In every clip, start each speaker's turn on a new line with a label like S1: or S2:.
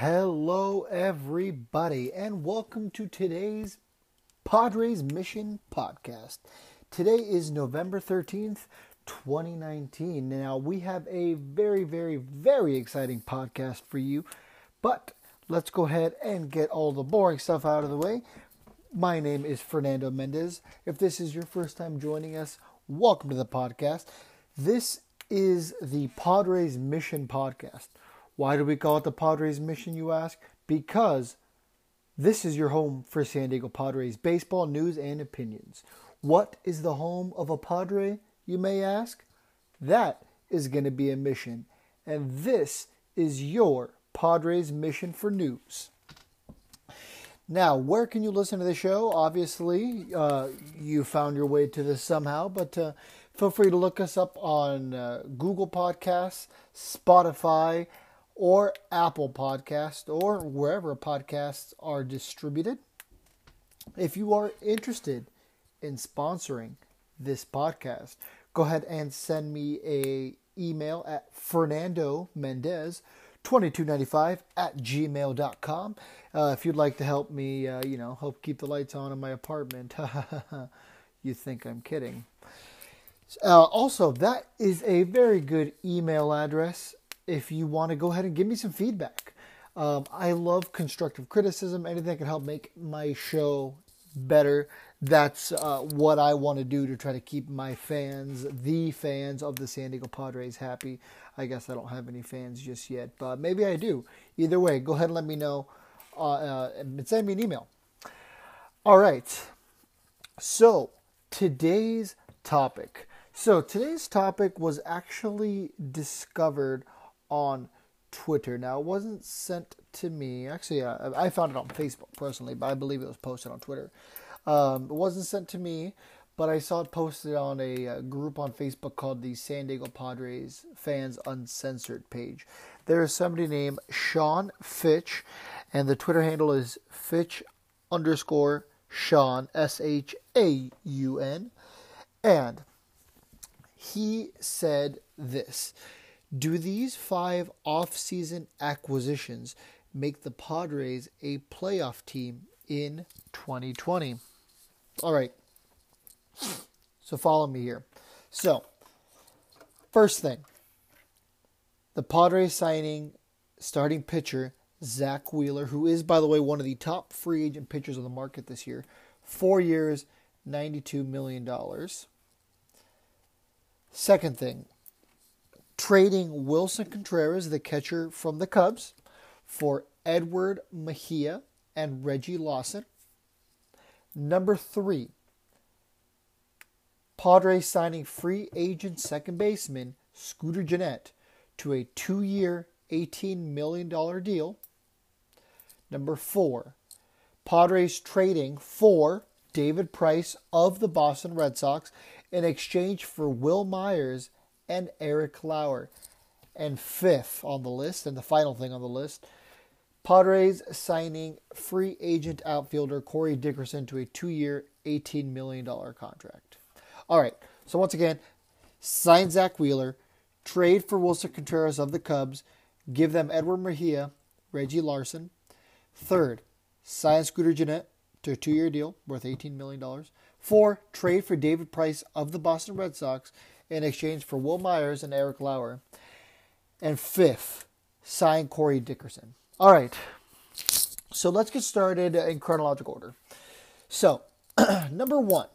S1: Hello, everybody, and welcome to today's Padres Mission podcast. Today is November 13th, 2019. Now, we have a very, very, very exciting podcast for you, but let's go ahead and get all the boring stuff out of the way. My name is Fernando Mendez. If this is your first time joining us, welcome to the podcast. This is the Padres Mission podcast. Why do we call it the Padres Mission, you ask? Because this is your home for San Diego Padres baseball news and opinions. What is the home of a Padre, you may ask? That is going to be a mission. And this is your Padres Mission for News. Now, where can you listen to the show? Obviously, uh, you found your way to this somehow, but uh, feel free to look us up on uh, Google Podcasts, Spotify, or Apple Podcast or wherever podcasts are distributed. If you are interested in sponsoring this podcast, go ahead and send me a email at Fernando Mendez 2295 at gmail.com. Uh, if you'd like to help me, uh, you know, help keep the lights on in my apartment. you think I'm kidding. Uh, also, that is a very good email address if you want to go ahead and give me some feedback. Um, I love constructive criticism, anything that can help make my show better. That's uh, what I want to do to try to keep my fans, the fans of the San Diego Padres, happy. I guess I don't have any fans just yet, but maybe I do. Either way, go ahead and let me know uh, uh, and send me an email. All right. So, today's topic. So, today's topic was actually discovered on Twitter. Now, it wasn't sent to me. Actually, uh, I found it on Facebook personally, but I believe it was posted on Twitter. Um, it wasn't sent to me, but I saw it posted on a, a, uh, group on Facebook called the San Diego Padres Fans Uncensored page. There is somebody named Shaun Fitch, and the Twitter handle is Fitch underscore Shaun, S H A U N. And he said this. Do these five off-season acquisitions make the Padres a playoff team in 2020? All right. So follow me here. So, first thing, the Padres signing starting pitcher Zack Wheeler, who is, by the way, one of the top free agent pitchers on the market this year. Four years, $92 million. Second thing, trading Willson Contreras, the catcher from the Cubs, for Edward Mejia and Reggie Lawson. Number three, Padres signing free agent second baseman Scooter Gennett to a two year, $18 million deal. Number four, Padres trading for David Price of the Boston Red Sox in exchange for Wil Myers and Eric Lauer. And fifth on the list, and the final thing on the list, Padres signing free agent outfielder Corey Dickerson to a two year, $18 million contract. All right, so once again, sign Zack Wheeler, trade for Willson Contreras of the Cubs, give them Edward Mejia, Reggie Lawson. Third, sign Scooter Gennett to a two year deal worth $18 million. Four, trade for David Price of the Boston Red Sox in exchange for Wil Myers and Eric Lauer. And fifth, sign Corey Dickerson. All right. So let's get started in chronological order. So, number one,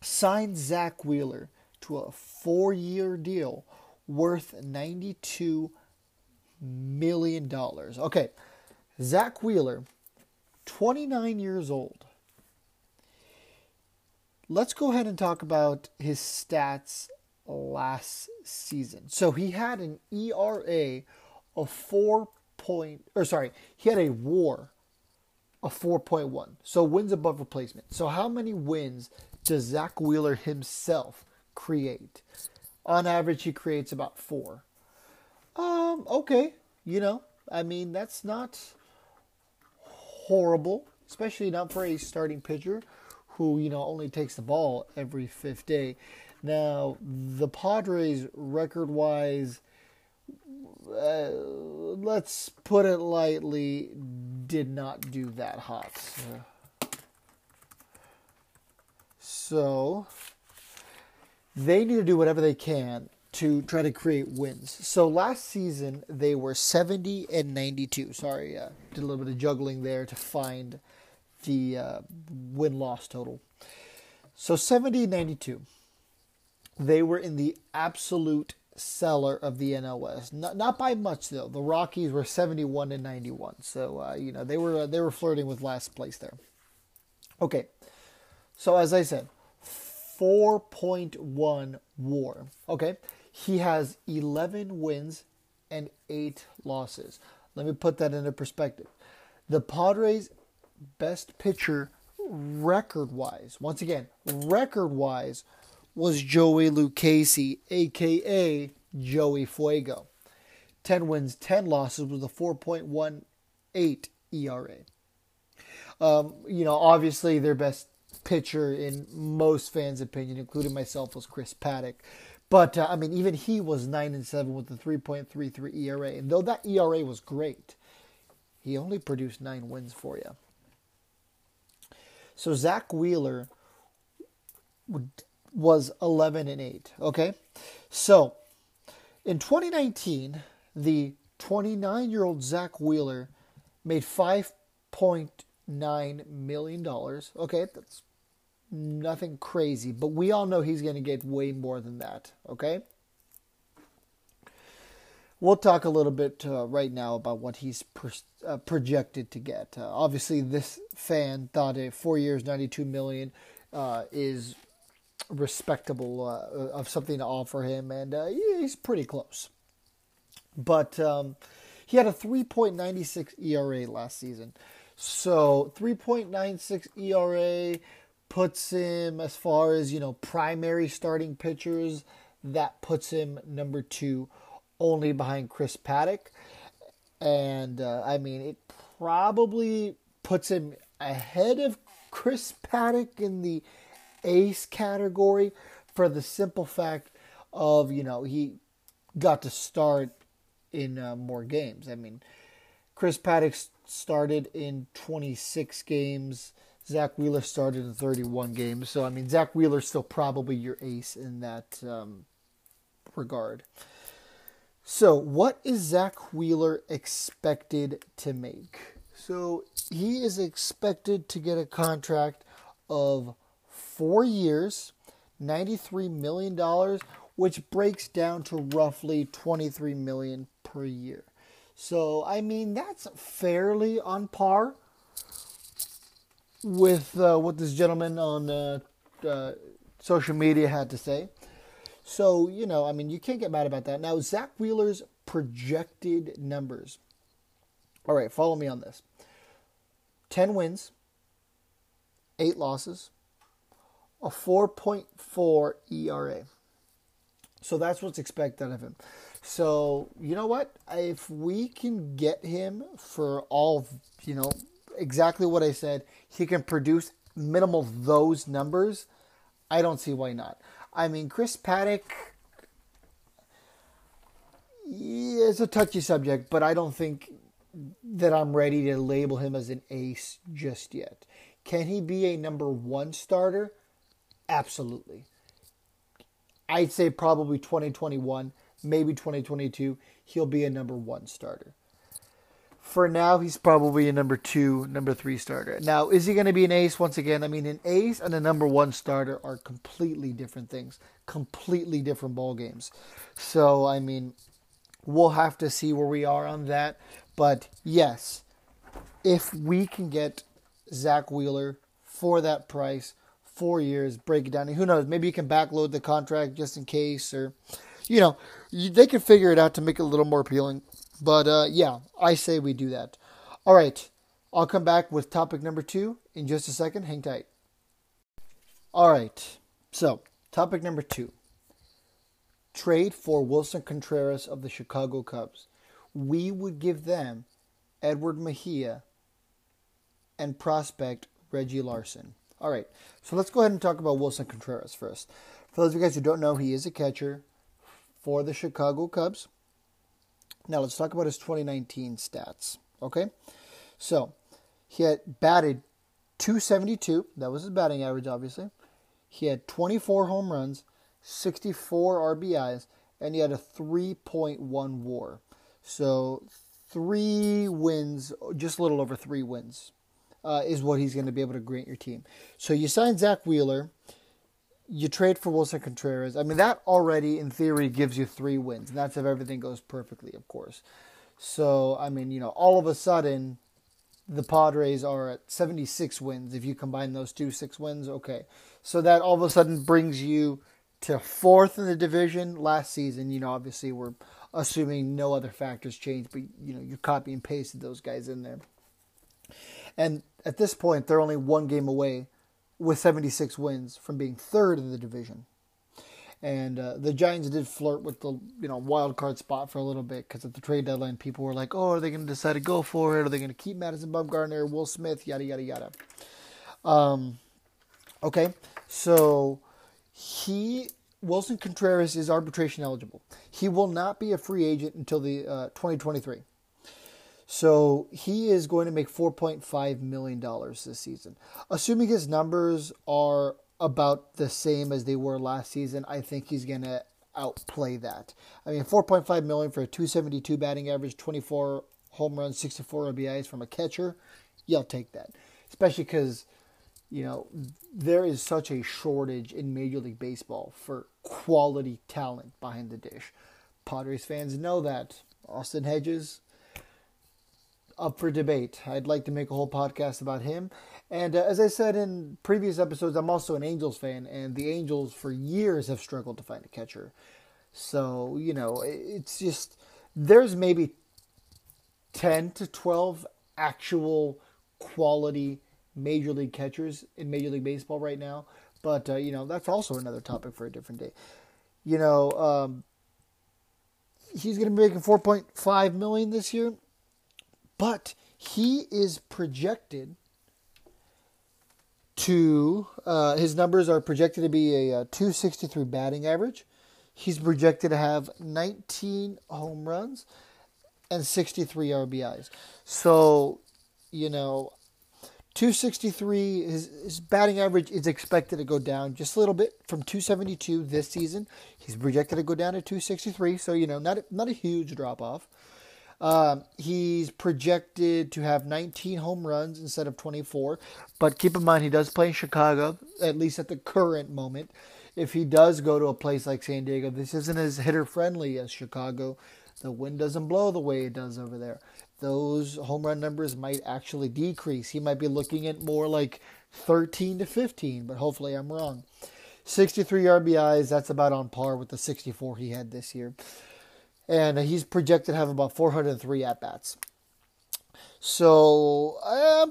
S1: sign Zack Wheeler to a four year deal worth $92 million. Okay, Zack Wheeler, 29 years old, let's go ahead and talk about his stats last season. So he had an ERA of 4 point or sorry, he had a WAR of 4.1. So wins above replacement. So how many wins does Zack Wheeler himself create? On average he creates about 4. Um okay, you know, I mean that's not horrible, especially not for a starting pitcher who you know only takes the ball every fifth day. Now the Padres record wise uh, let's put it lightly, did not do that hot. So they need to do whatever they can to try to create wins. So last season they were 70 and 92. Sorry, uh, did a little bit of juggling there to find the uh, win loss total. So 70 92. They were in the absolute cellar of the NL West. Not, not by much though. The Rockies were 71 and 91. So uh, you know they were uh, they were flirting with last place there. Okay. So as I said, 4.1 WAR. Okay. He has 11 wins and 8 losses. Let me put that into perspective. The Padres best pitcher record wise, once again, record wise was Joey Lucchesi, aka Joey Fuego. 10 wins, 10 losses with a 4.18 ERA. Um, you know, obviously their best pitcher in most fans' opinion, including myself, was Chris Paddack. But uh, I mean, even he was nine and seven with a 3.33 ERA, and though that ERA was great, he only produced nine wins for you. So Zack Wheeler was 11 and 8. Okay, so in 2019, the 29 year old Zack Wheeler made 5.9 million dollars. Okay, that's nothing crazy, but we all know he's going to get way more than that. Okay. We'll talk a little bit uh, right now about what he's uh, projected to get. Uh, obviously, this fan thought a four years, ninety-two million uh, is respectable uh, of something to offer him, and uh, he's pretty close. But um, he had a three point ninety six ERA last season, so three point nine six ERA puts him as far as you know primary starting pitchers. That puts him number two only behind Chris Paddack. And uh, I mean, it probably puts him ahead of Chris Paddack in the ace category for the simple fact of, you know, he got to start in uh, more games. I mean, Chris Paddack started in 26 games. Zack Wheeler started in 31 games. So, I mean, Zack Wheeler's still probably your ace in that um, regard. So, what is Zack Wheeler expected to make? So, he is expected to get a contract of four years, $93 million, which breaks down to roughly 23 million per year. So, I mean, that's fairly on par with uh, what this gentleman on uh, uh, social media had to say. So, you know, I mean, you can't get mad about that. Now, Zack Wheeler's projected numbers. All right, follow me on this 10 wins, 8 losses, a 4.4 ERA. So that's what's expected of him. So, you know what? If we can get him for all, you know, exactly what I said, he can produce minimal those numbers. I don't see why not. I mean, Chris Paddack is a touchy subject, but I don't think that I'm ready to label him as an ace just yet. Can he be a number one starter? Absolutely. I'd say probably 2021, maybe 2022, he'll be a number one starter. For now, he's probably a number two, number three starter. Now, is he going to be an ace once again? I mean, an ace and a number one starter are completely different things, completely different ball games. So, I mean, we'll have to see where we are on that. But yes, if we can get Zack Wheeler for that price, four years, break it down. And who knows? Maybe you can backload the contract just in case, or you know, they can figure it out to make it a little more appealing. But uh, yeah, I say we do that. All right, I'll come back with topic number two in just a second. Hang tight. All right, so topic number two trade for Willson Contreras of the Chicago Cubs. We would give them Edward Mejia and prospect Reggie Larson. All right, so let's go ahead and talk about Willson Contreras first. For those of you guys who don't know, he is a catcher for the Chicago Cubs. Now let's talk about his 2019 stats. Okay, so he had batted 272. That was his batting average, obviously. He had 24 home runs, 64 RBIs, and he had a 3.1 WAR. So three wins, just a little over three wins, uh, is what he's going to be able to grant your team. So you sign Zack Wheeler, you trade for Willson Contreras. I mean, that already, in theory, gives you three wins, and that's if everything goes perfectly, of course. So, I mean, you know, all of a sudden, the Padres are at 76 wins. If you combine those two six wins, okay. So that all of a sudden brings you to fourth in the division. Last season, you know, obviously we're assuming no other factors change, but you know, you copy and pasted those guys in there. And at this point, they're only one game away with 76 wins from being third in the division. And uh, the Giants did flirt with the you know wild card spot for a little bit because at the trade deadline, people were like, "Oh, are they going to decide to go for it? Are they going to keep Madison Bumgarner, Will Smith, yada yada yada?" Um, okay, so he Willson Contreras is arbitration eligible. He will not be a free agent until the uh, 2023. So he is going to make 4.5 million dollars this season. Assuming his numbers are about the same as they were last season, I think he's going to outplay that. I mean, 4.5 million for a 272 batting average, 24 home runs, 64 RBIs from a catcher. You'll take that, especially because you know there is such a shortage in Major League Baseball for quality talent behind the dish. Padres fans know that. Austin Hedges, up for debate. I'd like to make a whole podcast about him. And uh, as I said in previous episodes, I'm also an Angels fan, and the Angels for years have struggled to find a catcher. So, you know, it's just there's maybe 10 to 12 actual quality major league catchers in Major League Baseball right now. But, uh, you know, that's also another topic for a different day. You know, um, he's going to be making 4.5 million this year but he is projected to uh, his numbers are projected to be a, a uh, 263 batting average. He's projected to have 19 home runs and 63 RBIs. So, you know, 263 his, his batting average is expected to go down just a little bit from 272 this season. He's projected to go down to 263, so you know, not not a huge drop off. Um, he's projected to have 19 home runs instead of 24. But keep in mind, he does play in Chicago, at least at the current moment. If he does go to a place like San Diego, this isn't as hitter friendly as Chicago. The wind doesn't blow the way it does over there. Those home run numbers might actually decrease. He might be looking at more like 13 to 15, but hopefully I'm wrong. 63 RBIs, that's about on par with the 64 he had this year and he's projected to have about 403 at bats. So, uh,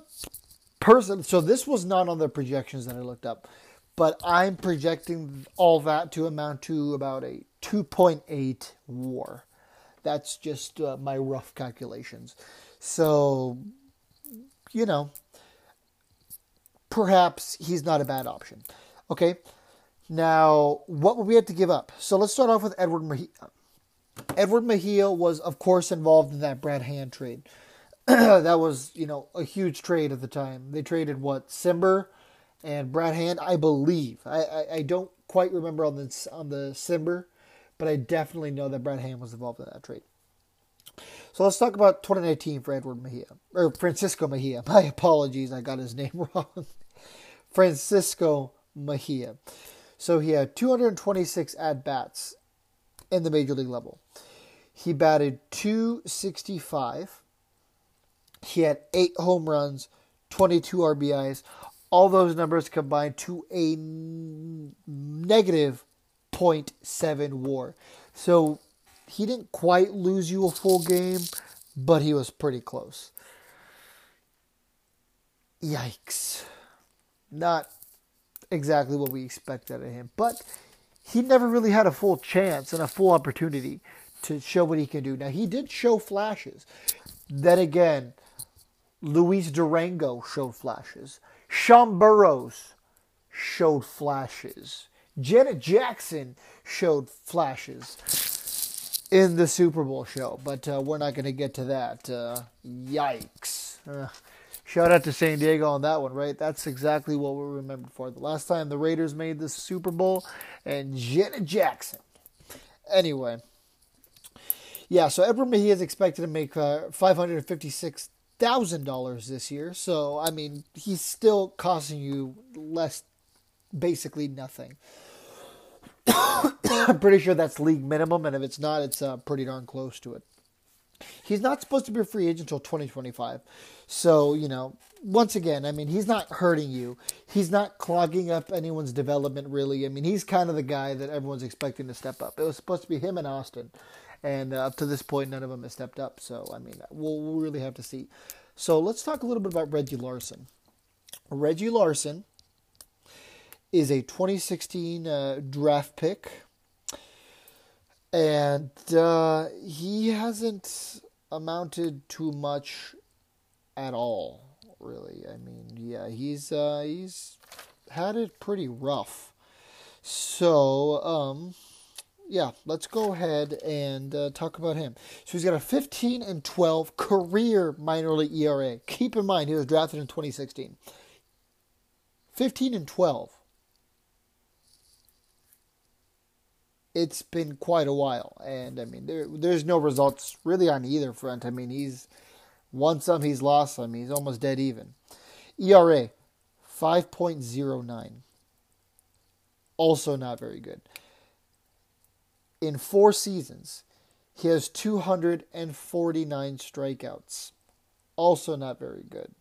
S1: person, so this was not on the projections that I looked up, but I'm projecting all that to amount to about a 2.8 WAR. That's just uh, my rough calculations. So, you know, perhaps he's not a bad option. Okay. Now, what would we have to give up? So let's start off with Edward Mejia. Edward Mejia was, of course, involved in that Brad Hand trade. that was, you know, a huge trade at the time. They traded what Cimber and Brad Hand, I believe. I, I, I don't quite remember on the on the Cimber, but I definitely know that Brad Hand was involved in that trade. So let's talk about 2019 for Edward Mejia or Francisco Mejia. My apologies, I got his name wrong. Francisco Mejia. So he had 226 at bats in the major league level. He batted 265. He had eight home runs, 22 RBIs. All those numbers combined to a negative 0.7 war. So he didn't quite lose you a full game, but he was pretty close. Yikes. Not exactly what we expected of him, but he never really had a full chance and a full opportunity to show what he can do. Now, he did show flashes. Then again, Luis Durango showed flashes. Sean Burroughs showed flashes. Janet Jackson showed flashes. in the Super Bowl show, but uh, we're not going to get to that. Uh, yikes. Uh, shout out to San Diego on that one, right? That's exactly what we're remembered for. The last time the Raiders made the Super Bowl and Janet Jackson. Anyway. Yeah, so Edward Mejia is expected to make uh, $556,000 this year. So, I mean, he's still costing you less, basically nothing. I'm pretty sure that's league minimum, and if it's not, it's uh, pretty darn close to it. He's not supposed to be a free agent until 2025. So, you know, once again, I mean, he's not hurting you. He's not clogging up anyone's development, really. I mean, he's kind of the guy that everyone's expecting to step up. It was supposed to be him and Austin. And uh, up to this point, none of them has stepped up. So, I mean, we'll, we'll really have to see. So, let's talk a little bit about Reggie Larson. Reggie Larson is a 2016 uh, draft pick. And uh, he hasn't amounted to much at all, really. I mean, yeah, he's uh, he's had it pretty rough. So, um, yeah, let's go ahead and uh, talk about him. So he's got a 15 and 12 career minor league ERA. Keep in mind he was drafted in 2016. 15 and 12. It's been quite a while, and I mean, there there's no results really on either front. I mean, he's won some, he's lost some, he's almost dead even. ERA, five point zero nine. Also not very good. In four seasons, he has 249 strikeouts. Also not very good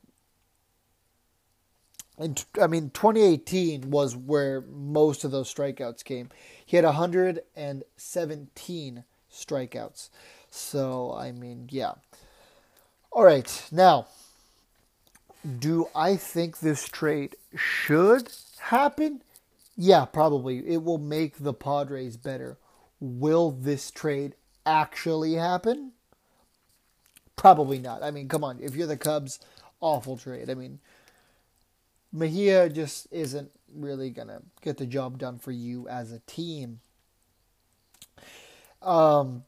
S1: and I mean 2018 was where most of those strikeouts came. He had 117 strikeouts. So I mean, yeah. All right, now do I think this trade should happen? Yeah, probably. It will make the Padres better. Will this trade actually happen? Probably not. I mean, come on. If you're the Cubs, awful trade. I mean, Mejia just isn't really to get the job done for you as a team. Um,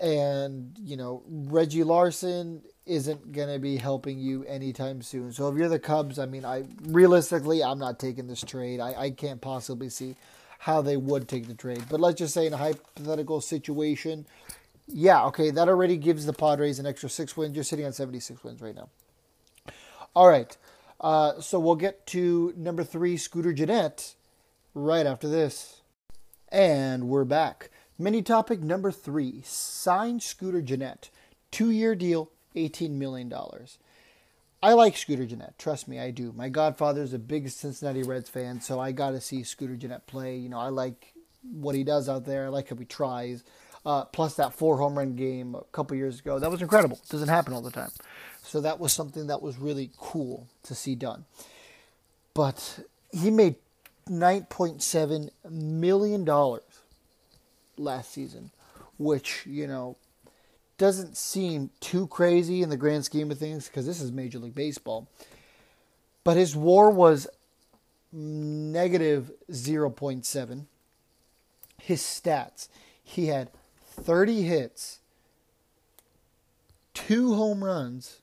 S1: and, you know, Reggie Larson isn't to be helping you anytime soon. So if you're the Cubs, I mean, I realistically, I'm not taking this trade. I, I can't possibly see how they would take the trade. But let's just say in a hypothetical situation, yeah, okay, that already gives the Padres an extra six wins. You're sitting on 76 wins right now. All right. Uh, so we'll get to number three, Scooter Gennett, right after this. And we're back. Mini topic number three sign Scooter Gennett. Two year deal, $18 million. I like Scooter Gennett. Trust me, I do. My godfather's a big Cincinnati Reds fan, so I got to see Scooter Gennett play. You know, I like what he does out there. I like how he tries. Uh, plus that four home run game a couple years ago. That was incredible. It doesn't happen all the time. So that was something that was really cool to see done. But he made $9.7 million last season, which, you know, doesn't seem too crazy in the grand scheme of things because this is Major League Baseball. But his war was negative 0.7. His stats he had 30 hits, two home runs,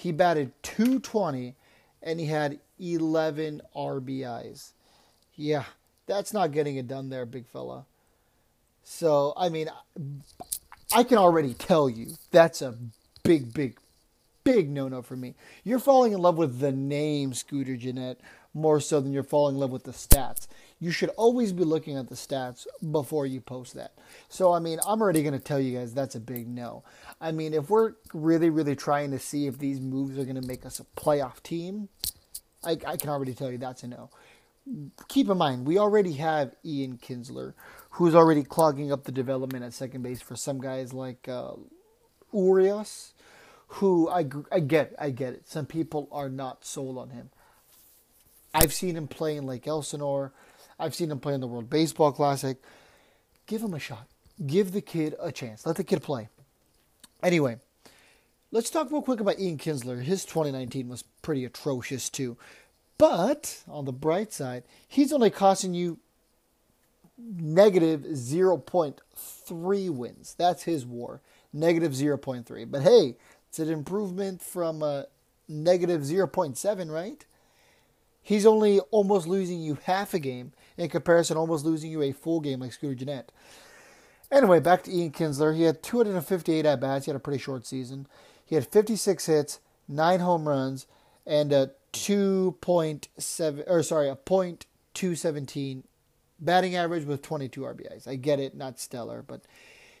S1: he batted 220 and he had 11 RBIs. Yeah, that's not getting it done there, big fella. So, I mean, I can already tell you that's a big, big, big no no for me. You're falling in love with the name Scooter Gennett more so than you're falling in love with the stats you should always be looking at the stats before you post that. So, I mean, I'm already going to tell you guys that's a big no. I mean, if we're really, really trying to see if these moves are going to make us a playoff team, I, I can already tell you that's a no. Keep in mind, we already have Ian Kinsler, who's already clogging up the development at second base for some guys like uh, Urias, who I, I get, I get it. Some people are not sold on him. I've seen him play in Lake Elsinore. I've seen him play in the World Baseball Classic. Give him a shot. Give the kid a chance. Let the kid play. Anyway, let's talk real quick about Ian Kinsler. His 2019 was pretty atrocious too. But on the bright side, he's only costing you negative 0.3 wins. That's his war, negative 0.3. But hey, it's an improvement from a negative 0.7, right? He's only almost losing you half a game in comparison, almost losing you a full game like Scooter Gennett. Anyway, back to Ian Kinsler. He had 258 at bats. He had a pretty short season. He had 56 hits, nine home runs, and a 2.7 or sorry, a .217 batting average with 22 RBIs. I get it, not stellar, but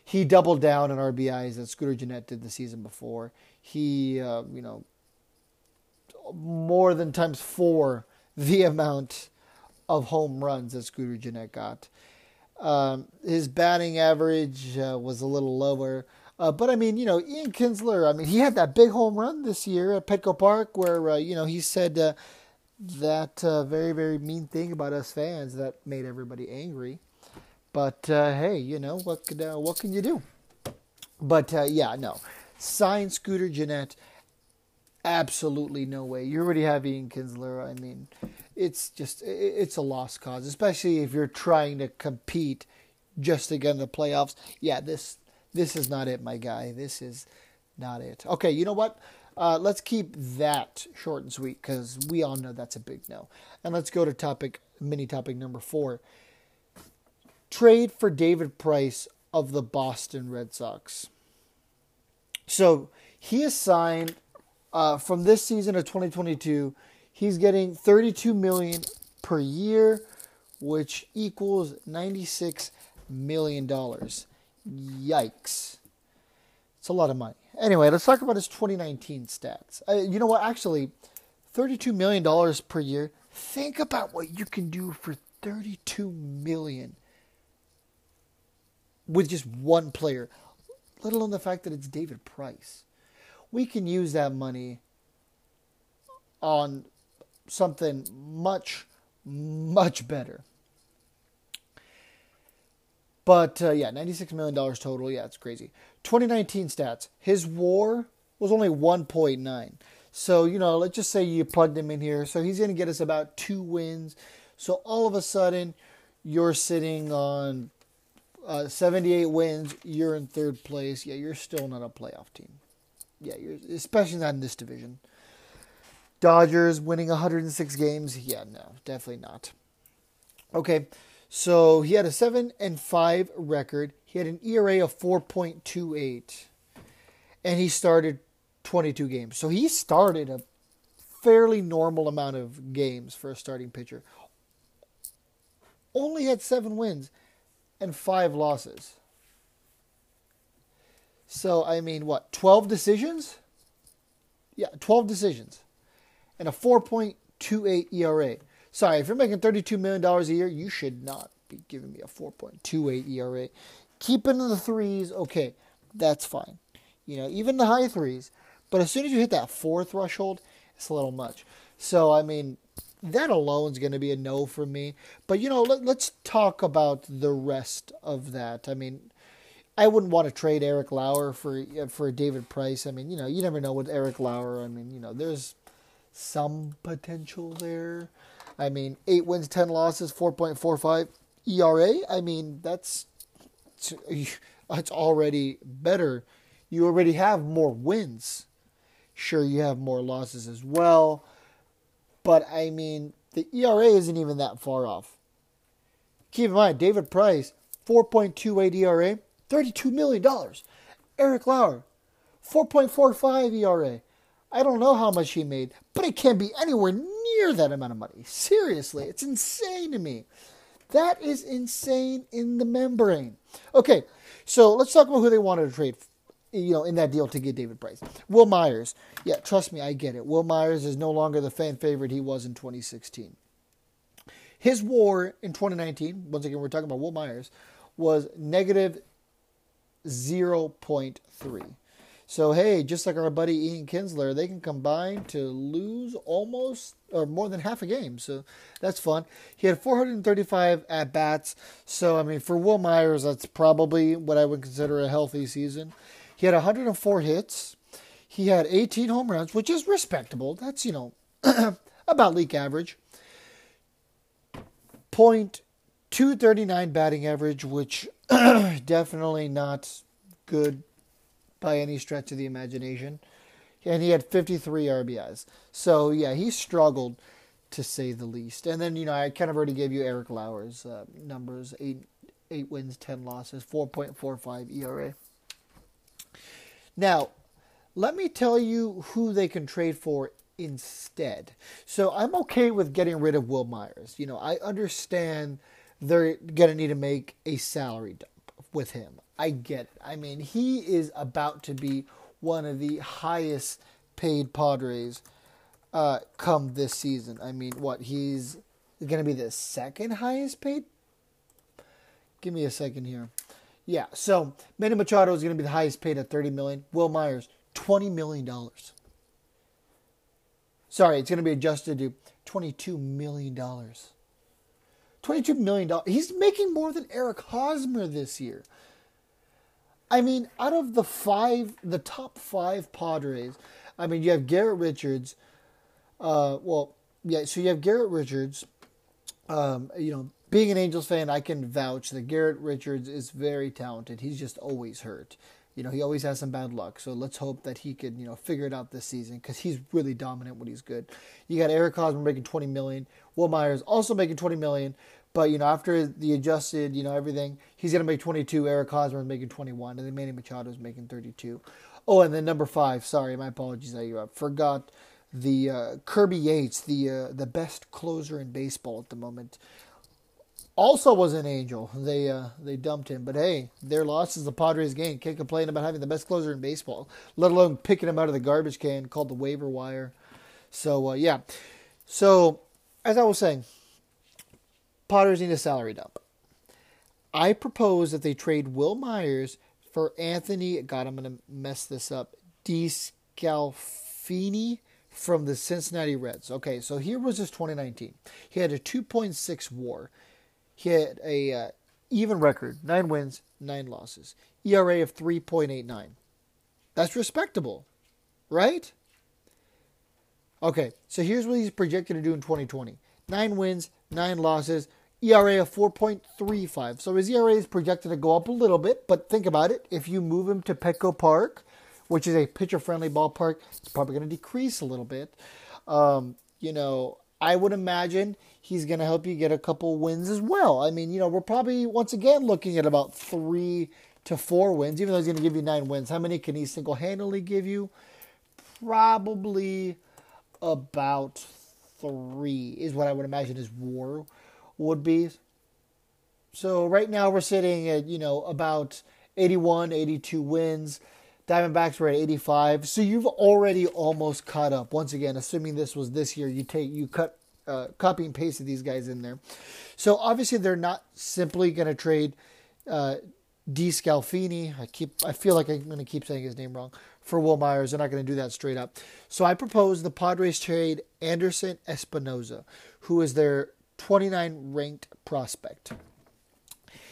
S1: he doubled down on RBIs that Scooter Gennett did the season before. He, uh, you know, more than times four the amount of home runs that Scooter Gennett got. Um, his batting average uh, was a little lower. Uh, but I mean, you know, Ian Kinsler, I mean, he had that big home run this year at Petco Park where, uh, you know, he said uh, that uh, very, very mean thing about us fans that made everybody angry. But uh, hey, you know, what, could, what can you do? But yeah, no. Sign Scooter Gennett. Absolutely no way. You already have Ian Kinsler. I mean, it's just it's a lost cause, especially if you're trying to compete just to get in the playoffs. Yeah, this this is not it, my guy. This is not it. Okay, you know what? Uh, let's keep that short and sweet because we all know that's a big no. And let's go to topic mini topic number four. Trade for David Price of the Boston Red Sox. So he is signed uh, from this season of 2022 He's getting 32 million per year, which equals 96 million dollars. Yikes. It's a lot of money. Anyway, let's talk about his 2019 stats. Uh, you know what? Actually, $32 million per year. Think about what you can do for 32 million with just one player, let alone the fact that it's David Price. We can use that money on something much, much better. But uh, yeah, $96 million total. Yeah, it's crazy. 2019 stats. His war was only 1.9. So, you know, let's just say you plugged him in here. So he's going to get us about two wins. So all of a sudden, you're sitting on uh, 78 wins. You're in third place. Yeah, you're still not a playoff team. Yeah, you're especially not in this division. Dodgers winning 106 games. Yeah, no, definitely not. Okay, so he had a 7 and 5 record. He had an ERA of 4.28 and he started 22 games. So he started a fairly normal amount of games for a starting pitcher. Only had 7 wins and 5 losses. So I mean, what? 12 decisions? Yeah, 12 decisions and a 4.28 ERA. Sorry, if you're making $32 million a year, you should not be giving me a 4.28 ERA. Keeping the threes, okay, that's fine. You know, even the high threes. But as soon as you hit that four threshold, it's a little much. So, I mean, that alone is going to be a no for me. But, you know, let, us talk about the rest of that. I mean, I wouldn't want to trade Eric Lauer for for David Price. I mean, you know, you never know with Eric Lauer. I mean, you know, there's some potential there. I mean, eight wins, ten losses, four point four five ERA. I mean, that's that's already better. You already have more wins. Sure, you have more losses as well, but I mean, the ERA isn't even that far off. Keep in mind, David Price, 4.28 ERA, $32 million. Eric Lauer, 4.45 ERA, I don't know how much he made, but it can't be anywhere near that amount of money. Seriously, it's insane to me. That is insane in the membrane. Okay, so let's talk about who they wanted to trade, you know, in that deal to get David Price. Wil Myers. Yeah, trust me, I get it. Wil Myers is no longer the fan favorite he was in 2016. His war in 2019, once again, we're talking about Wil Myers, was negative 0.3. So hey, just like our buddy Ian Kinsler, they can combine to lose almost or more than half a game. So that's fun. He had 435 at bats. So I mean, for Wil Myers, that's probably what I would consider a healthy season. He had 104 hits. He had 18 home runs, which is respectable. That's you know about league average. Point 239 batting average, which definitely not good by any stretch of the imagination. And he had 53 RBIs. So, yeah, he struggled to say the least. And then, you know, I kind of already gave you Eric Lauer's uh, numbers eight, eight wins, 10 losses, 4.45 ERA. Now, let me tell you who they can trade for instead. So I'm okay with getting rid of Wil Myers. You know, I understand they're going to need to make a salary dump with him. I get it. I mean, he is about to be one of the highest paid Padres uh, come this season. I mean, what? He's going to be the second highest paid? Give me a second here. Yeah, so Manny Machado is going to be the highest paid at thirty million. Wil Myers, 20 million dollars. Sorry, it's going to be adjusted to 22 million dollars. 22 million dollars. He's making more than Eric Hosmer this year. I mean, out of the five, the top five Padres, I mean, you have Garrett Richards. Uh, well, yeah, so you have Garrett Richards. Um, you know, being an Angels fan, I can vouch that Garrett Richards is very talented. He's just always hurt. You know, he always has some bad luck. So let's hope that he can, you know, figure it out this season because he's really dominant when he's good. You got Eric Hosmer making 20 million. Wil Myers also making 20 million. But, you know, after the adjusted, you know, everything, he's to make 22. Eric Hosmer is making 21. And then Manny Machado is making 32. Oh, and then number five. Sorry, my apologies. I forgot the uh, Kirby Yates, the uh, the best closer in baseball at the moment also was an angel. They uh, they dumped him, but hey, their loss is the Padres' gain. Can't complain about having the best closer in baseball, let alone picking him out of the garbage can called the waiver wire. So uh, yeah, so as I was saying, Padres need a salary dump. I propose that they trade Wil Myers for Anthony. God, I'm gonna mess this up. DeSclafani from the Cincinnati Reds. Okay, so here was his 2019. He had a 2.6 WAR. He had a uh, even record, nine wins, nine losses, ERA of 3.89. That's respectable, right? Okay, so here's what he's projected to do in 2020: nine wins, nine losses, ERA of 4.35. So his ERA is projected to go up a little bit, but think about it: if you move him to Petco Park, which is a pitcher-friendly ballpark, it's probably going to decrease a little bit. Um, you know, I would imagine he's going to help you get a couple wins as well. I mean, you know, we're probably once again looking at about three to four wins, even though he's going to give you nine wins. How many can he single handedly give you? Probably about three is what I would imagine his war would be. So right now we're sitting at, you know, about 81, 82 wins. Diamondbacks were at 85. So you've already almost caught up. Once again, assuming this was this year, you take you cut uh, copy and pasted these guys in there. So obviously they're not simply going to trade uh, DeSclafani. I keep I feel like I'm going to keep saying his name wrong for Wil Myers. They're not going to do that straight up. So I propose the Padres trade Anderson Espinoza, who is their 29 ranked prospect.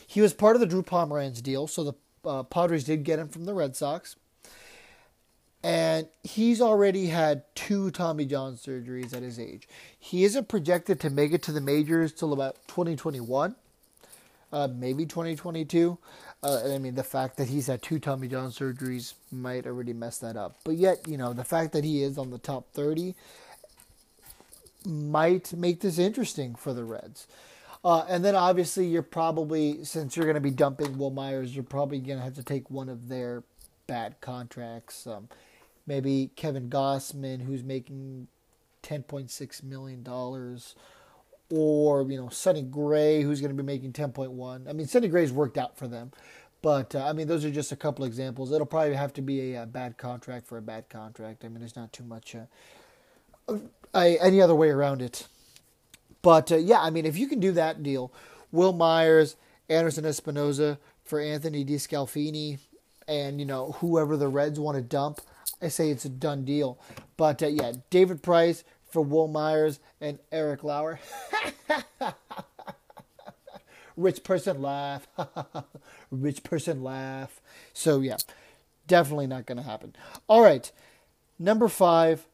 S1: He was part of the Drew Pomeranz deal, so the uh, Padres did get him from the Red Sox and he's already had two Tommy John surgeries at his age. He isn't projected to make it to the majors till about 2021, uh, maybe 2022. Uh, I mean, the fact that he's had two Tommy John surgeries might already mess that up. But yet, you know, the fact that he is on the top 30 might make this interesting for the Reds. Uh, and then obviously, you're probably, since you're going to be dumping Wil Myers, you're probably going to have to take one of their bad contracts. Um, maybe Kevin Gausman, who's making $10.6 million, or, you know, Sonny Gray, who's going to be making 10.1. I mean, Sonny Gray's worked out for them. But, uh, I mean, those are just a couple examples. It'll probably have to be a, a bad contract for a bad contract. I mean, there's not too much uh, any other way around it. But, uh, yeah, I mean, if you can do that deal, Wil Myers, Anderson Espinoza for Anthony DeSclafani, and, you know, whoever the Reds want to dump – I say it's a done deal. But uh, yeah, David Price for Wil Myers and Eric Lauer. Rich person laugh. Rich person laugh. So yeah, definitely not going to happen. All right, number five,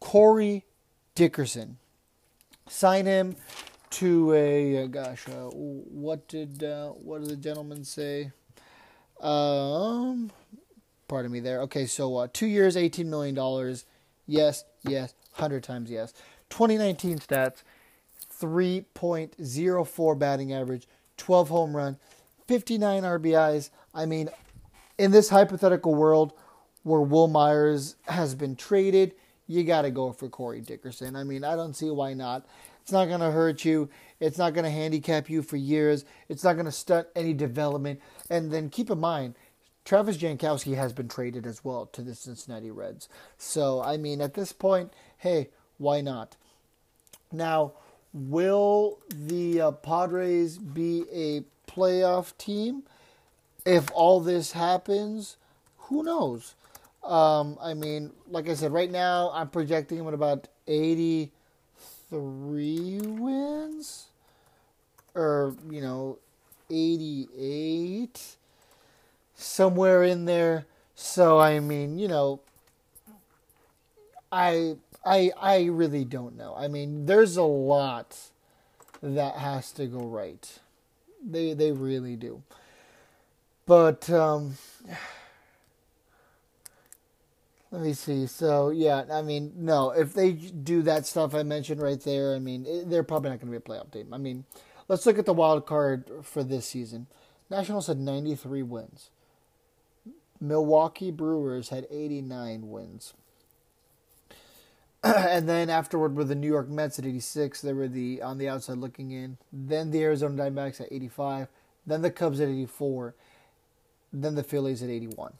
S1: Corey Dickerson. Sign him to a uh, gosh, uh, what did uh, what did the gentleman say? Um, pardon me there. Okay, so uh, two years, eighteen million dollars. Yes, yes, hundred times yes. 2019 stats: three point zero four batting average, 12 home run, 59 RBIs. I mean, in this hypothetical world where Wil Myers has been traded, you got to go for Corey Dickerson. I mean, I don't see why not. It's not going to hurt you. It's not going to handicap you for years. It's not going to stunt any development. And then keep in mind, Travis Jankowski has been traded as well to the Cincinnati Reds. So, I mean, at this point, hey, why not? Now, will the uh, Padres be a playoff team? If all this happens, who knows? Um, I mean, like I said, right now I'm projecting him at about 83 wins, or you know, 88, somewhere in there. So I mean, you know, I I I really don't know. I mean, there's a lot that has to go right. They they really do. But um let me see. So yeah, I mean, no. If they do that stuff I mentioned right there, I mean, it, they're probably not going to be a playoff team. I mean, let's look at the wild card for this season. Nationals had 93 wins. Milwaukee Brewers had 89 wins. and then afterward were the New York Mets at 86. They were the on the outside looking in. Then the Arizona Diamondbacks at 85. Then the Cubs at 84. Then the Phillies at 81.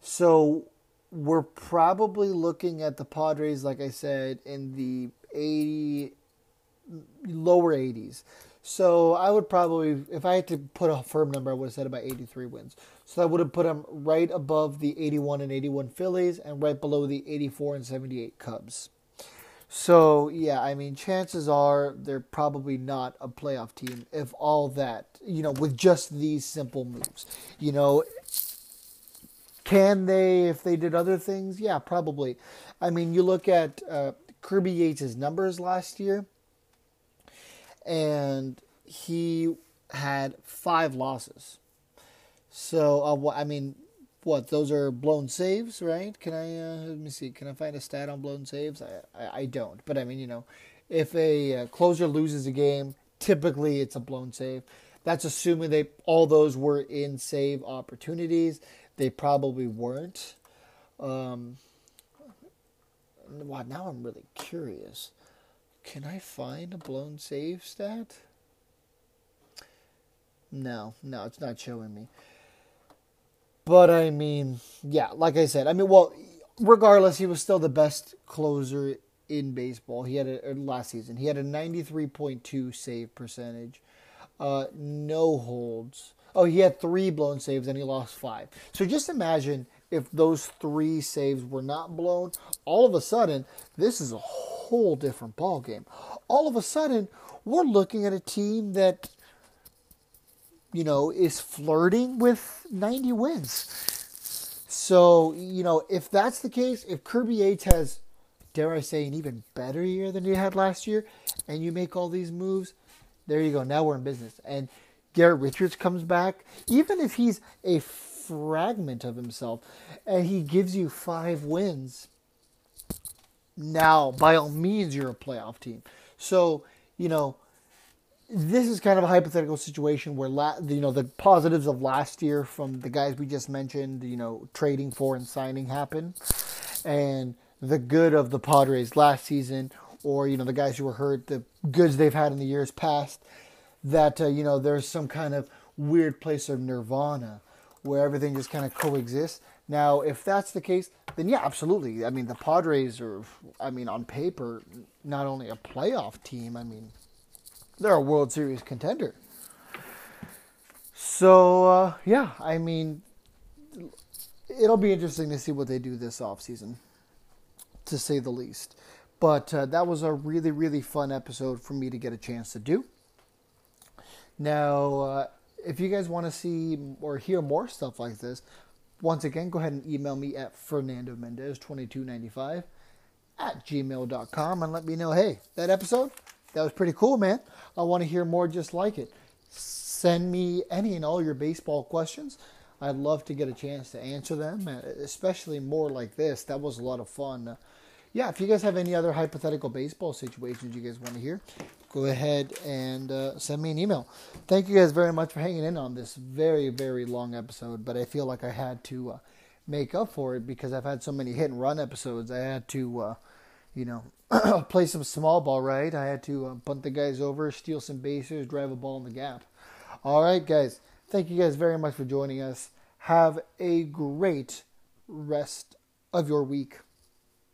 S1: So we're probably looking at the Padres, like I said, in the 80 lower 80s. So I would probably, if I had to put a firm number, I would have said about 83 wins. So I would have put them right above the 81 and 81 Phillies and right below the 84 and 78 Cubs. So yeah, I mean, chances are they're probably not a playoff team if all that, you know, with just these simple moves. You know, can they if they did other things? Yeah, probably. I mean, you look at uh, Kirby Yates' numbers last year, and he had five losses. So, uh, I mean, what those are blown saves, right? Can I uh, let me see? Can I find a stat on blown saves? I, I, I don't, but I mean, you know, if a uh, closer loses a game, typically it's a blown save. That's assuming they all those were in save opportunities. They probably weren't. Um, wow, now I'm really curious. Can I find a blown save stat? No, no, it's not showing me. But I mean, yeah, like I said, I mean, well, regardless, he was still the best closer in baseball. He had a last season. He had a 93.2 save percentage, uh, no holds, Oh, he had three blown saves and he lost five. So just imagine if those three saves were not blown. All of a sudden, this is a whole different ball game. All of a sudden, we're looking at a team that you know is flirting with 90 wins. So you know if that's the case, if Kirby Yates has, dare I say, an even better year than he had last year, and you make all these moves, there you go. Now we're in business and Garrett Richards comes back, even if he's a fragment of himself, and he gives you five wins, now by all means you're a playoff team. So you know this is kind of a hypothetical situation where la- you know the positives of last year from the guys we just mentioned, you know, trading for and signing happen, and the good of the Padres last season, or you know the guys who were hurt, the goods they've had in the years past that uh, you know there's some kind of weird place of nirvana where everything just kind of coexists. Now, if that's the case, then yeah, absolutely. I mean, the Padres are, I mean, on paper, not only a playoff team. I mean, they're a World Series contender. So uh, yeah, I mean, it'll be interesting to see what they do this offseason, to say the least. But uh, that was a really, really fun episode for me to get a chance to do. Now, uh, if you guys want to see or hear more stuff like this, once again, go ahead and email me at Fernando Mendez2295 at gmail.com and let me know, hey, that episode, that was pretty cool, man. I want to hear more just like it. Send me any and all your baseball questions. I'd love to get a chance to answer them, especially more like this. That was a lot of fun. Uh, yeah, if you guys have any other hypothetical baseball situations you guys want to hear, go ahead and uh, send me an email. Thank you guys very much for hanging in on this very, very long episode, but I feel like I had to uh, make up for it because I've had so many hit and run episodes. I had to, uh, you know, play some small ball right. I had to uh, punt the guys over, steal some bases, drive a ball in the gap. All right, guys. Thank you guys very much for joining us. Have a great rest of your week.